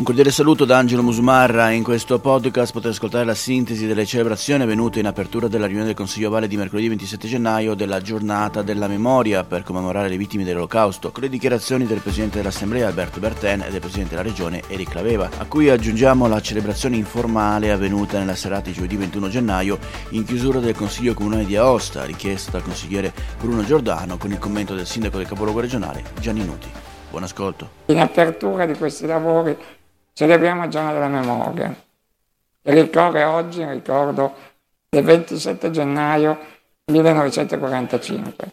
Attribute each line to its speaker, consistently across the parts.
Speaker 1: Un cordiale saluto da Angelo Musmarra. In questo podcast potete ascoltare la sintesi delle celebrazioni avvenute in apertura della riunione del Consiglio Ovale di mercoledì 27 gennaio della giornata della memoria per commemorare le vittime dell'Olocausto, con le dichiarazioni del Presidente dell'Assemblea Alberto Berten e del Presidente della Regione Eric Laveva, a cui aggiungiamo la celebrazione informale avvenuta nella serata di giovedì 21 gennaio in chiusura del Consiglio Comunale di Aosta, richiesta dal consigliere Bruno Giordano con il commento del Sindaco del Capoluogo regionale Gianni Nuti. Buon ascolto.
Speaker 2: In apertura di questi lavori Celebriamo il giorno della memoria. Il ricordo è oggi il ricordo del 27 gennaio 1945,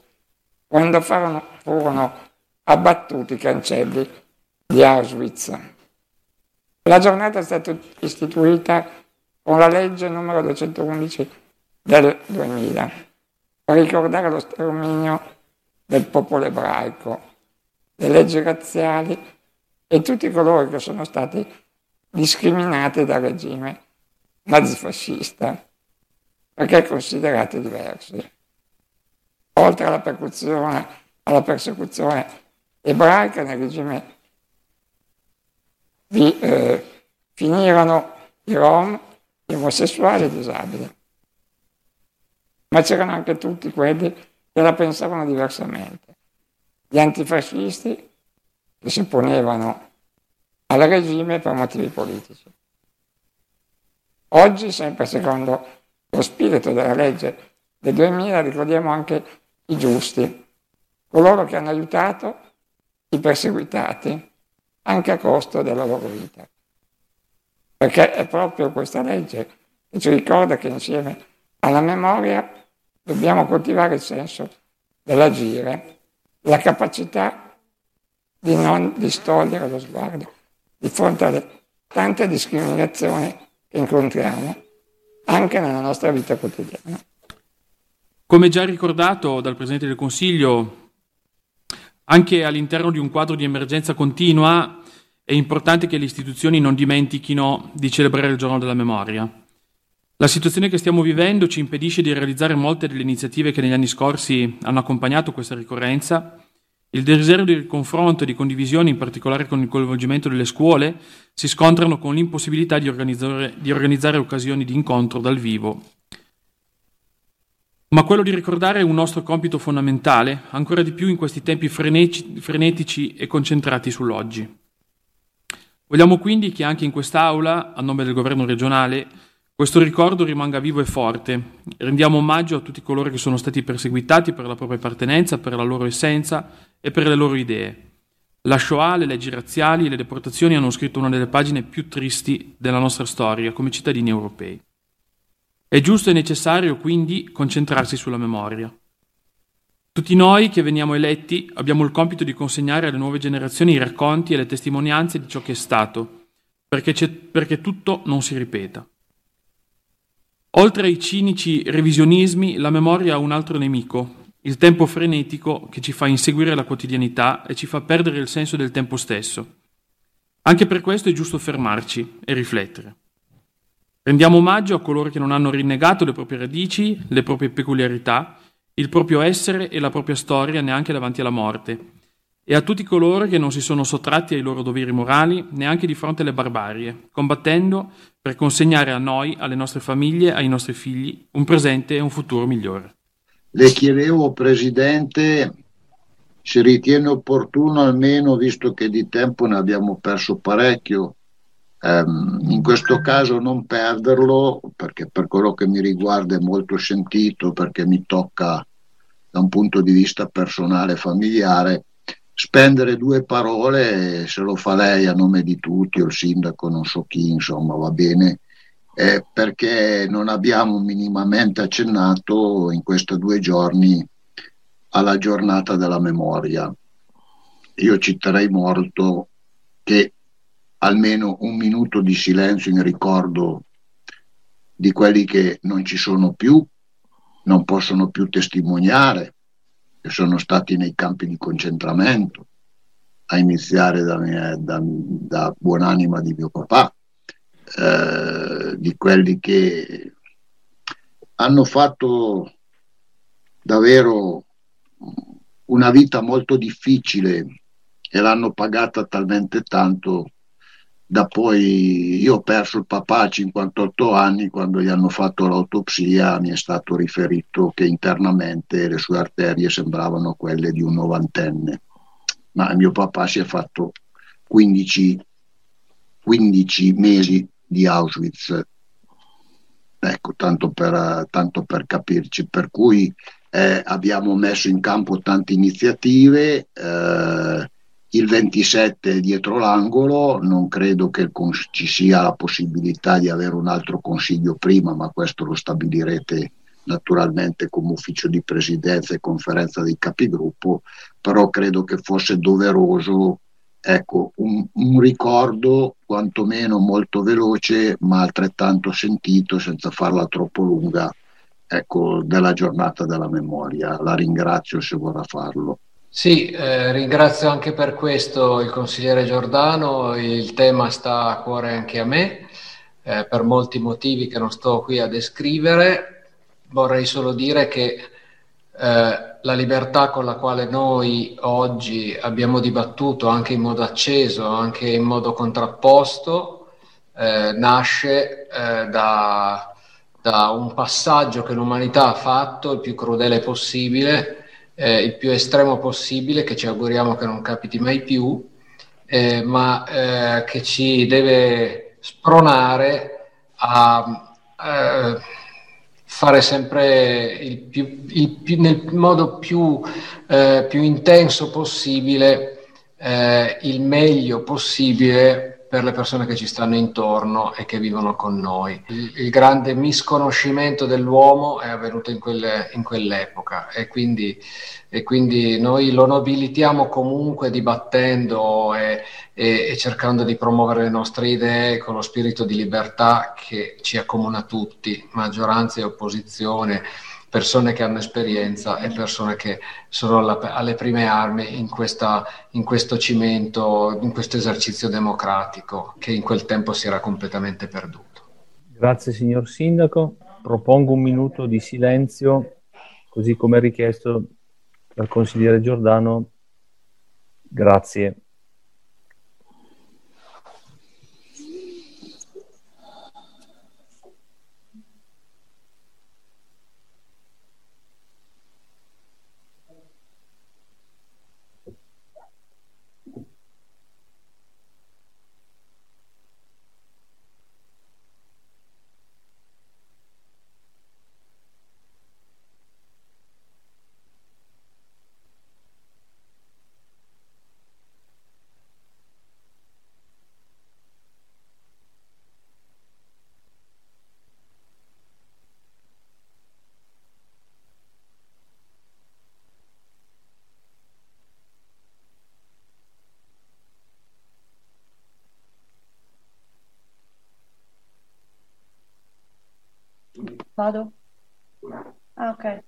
Speaker 2: quando furono, furono abbattuti i cancelli di Auschwitz. La giornata è stata istituita con la legge numero 211 del 2000 per ricordare lo sterminio del popolo ebraico, le leggi razziali e tutti coloro che sono stati discriminati dal regime nazifascista perché considerati diversi. Oltre alla persecuzione, alla persecuzione ebraica nel regime vi, eh, finirono i rom, gli omosessuali e i disabili. Ma c'erano anche tutti quelli che la pensavano diversamente. Gli antifascisti che si opponevano al regime per motivi politici. Oggi, sempre secondo lo spirito della legge del 2000, ricordiamo anche i giusti, coloro che hanno aiutato i perseguitati anche a costo della loro vita. Perché è proprio questa legge che ci ricorda che insieme alla memoria dobbiamo coltivare il senso dell'agire, la capacità di non distogliere lo sguardo di fronte alle tante discriminazioni che incontriamo anche nella nostra vita quotidiana.
Speaker 3: Come già ricordato dal Presidente del Consiglio, anche all'interno di un quadro di emergenza continua è importante che le istituzioni non dimentichino di celebrare il giorno della memoria. La situazione che stiamo vivendo ci impedisce di realizzare molte delle iniziative che negli anni scorsi hanno accompagnato questa ricorrenza il desiderio di confronto e di condivisione, in particolare con il coinvolgimento delle scuole, si scontrano con l'impossibilità di organizzare, di organizzare occasioni di incontro dal vivo. Ma quello di ricordare è un nostro compito fondamentale, ancora di più in questi tempi frenetici, e concentrati sull'oggi. Vogliamo quindi che anche in quest'Aula, a nome del Governo regionale, questo ricordo rimanga vivo e forte. Rendiamo omaggio a tutti coloro che sono stati perseguitati per la propria appartenenza, per la loro essenza e per le loro idee. La Shoah, le leggi razziali e le deportazioni hanno scritto una delle pagine più tristi della nostra storia come cittadini europei. È giusto e necessario quindi concentrarsi sulla memoria. Tutti noi che veniamo eletti abbiamo il compito di consegnare alle nuove generazioni i racconti e le testimonianze di ciò che è stato, perché, perché tutto non si ripeta. Oltre ai cinici revisionismi, la memoria ha un altro nemico, il tempo frenetico che ci fa inseguire la quotidianità e ci fa perdere il senso del tempo stesso. Anche per questo è giusto fermarci e riflettere. Rendiamo omaggio a coloro che non hanno rinnegato le proprie radici, le proprie peculiarità, il proprio essere e la propria storia neanche davanti alla morte, e a tutti coloro che non si sono sottratti ai loro doveri morali neanche di fronte alle barbarie, combattendo per consegnare a noi, alle nostre famiglie, ai nostri figli, un presente e un futuro migliore.
Speaker 4: Le chiedevo, Presidente, se ritiene opportuno almeno, visto che di tempo ne abbiamo perso parecchio, ehm, in questo caso non perderlo, perché per quello che mi riguarda è molto sentito, perché mi tocca da un punto di vista personale e familiare, spendere due parole, se lo fa lei a nome di tutti, o il sindaco, non so chi, insomma, va bene, eh, perché non abbiamo minimamente accennato in questi due giorni alla giornata della memoria. Io citerei molto che almeno un minuto di silenzio in ricordo di quelli che non ci sono più, non possono più testimoniare, che sono stati nei campi di concentramento, a iniziare da, mia, da, da buonanima di mio papà, eh, di quelli che hanno fatto davvero una vita molto difficile e l'hanno pagata talmente tanto da poi io ho perso il papà a 58 anni quando gli hanno fatto l'autopsia mi è stato riferito che internamente le sue arterie sembravano quelle di un novantenne. Ma mio papà si è fatto 15, 15 mesi di Auschwitz. Ecco tanto per, tanto per capirci. Per cui eh, abbiamo messo in campo tante iniziative eh, il 27 dietro l'angolo, non credo che ci sia la possibilità di avere un altro consiglio prima, ma questo lo stabilirete naturalmente come ufficio di presidenza e conferenza dei capigruppo, però credo che fosse doveroso ecco, un, un ricordo quantomeno molto veloce ma altrettanto sentito senza farla troppo lunga ecco, della giornata della memoria. La ringrazio se vorrà farlo.
Speaker 5: Sì, eh, ringrazio anche per questo il consigliere Giordano, il tema sta a cuore anche a me, eh, per molti motivi che non sto qui a descrivere. Vorrei solo dire che eh, la libertà con la quale noi oggi abbiamo dibattuto anche in modo acceso, anche in modo contrapposto, eh, nasce eh, da, da un passaggio che l'umanità ha fatto, il più crudele possibile, eh, il più estremo possibile, che ci auguriamo che non capiti mai più, eh, ma eh, che ci deve spronare a eh, fare sempre il più, il più, nel modo più, eh, più intenso possibile eh, il meglio possibile per le persone che ci stanno intorno e che vivono con noi. Il, il grande misconoscimento dell'uomo è avvenuto in, quelle, in quell'epoca e quindi, e quindi, noi lo nobilitiamo comunque dibattendo e, e, e, cercando di promuovere le nostre idee con lo spirito di libertà che ci accomuna tutti, maggioranza e opposizione persone che hanno esperienza e persone che sono alla, alle prime armi in, questa, in questo cimento, in questo esercizio democratico che in quel tempo si era completamente perduto.
Speaker 6: Grazie signor Sindaco. Propongo un minuto di silenzio, così come richiesto dal consigliere Giordano. Grazie.
Speaker 7: Vado? Ah, ok.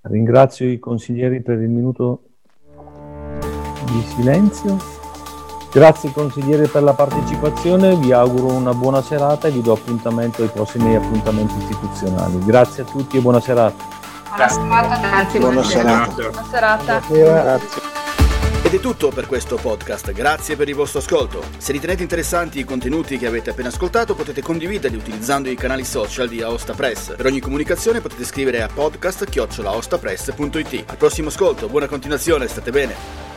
Speaker 6: Ringrazio i consiglieri per il minuto di silenzio. Grazie consigliere per la partecipazione, vi auguro una buona serata e vi do appuntamento ai prossimi appuntamenti istituzionali. Grazie a tutti e buona serata.
Speaker 7: Buona serata, grazie.
Speaker 4: Buona serata.
Speaker 7: Buona serata.
Speaker 4: Grazie.
Speaker 1: Ed è tutto per questo podcast, grazie per il vostro ascolto. Se ritenete interessanti i contenuti che avete appena ascoltato potete condividerli utilizzando i canali social di Aosta Press. Per ogni comunicazione potete scrivere a podcast.it. Al prossimo ascolto, buona continuazione, state bene.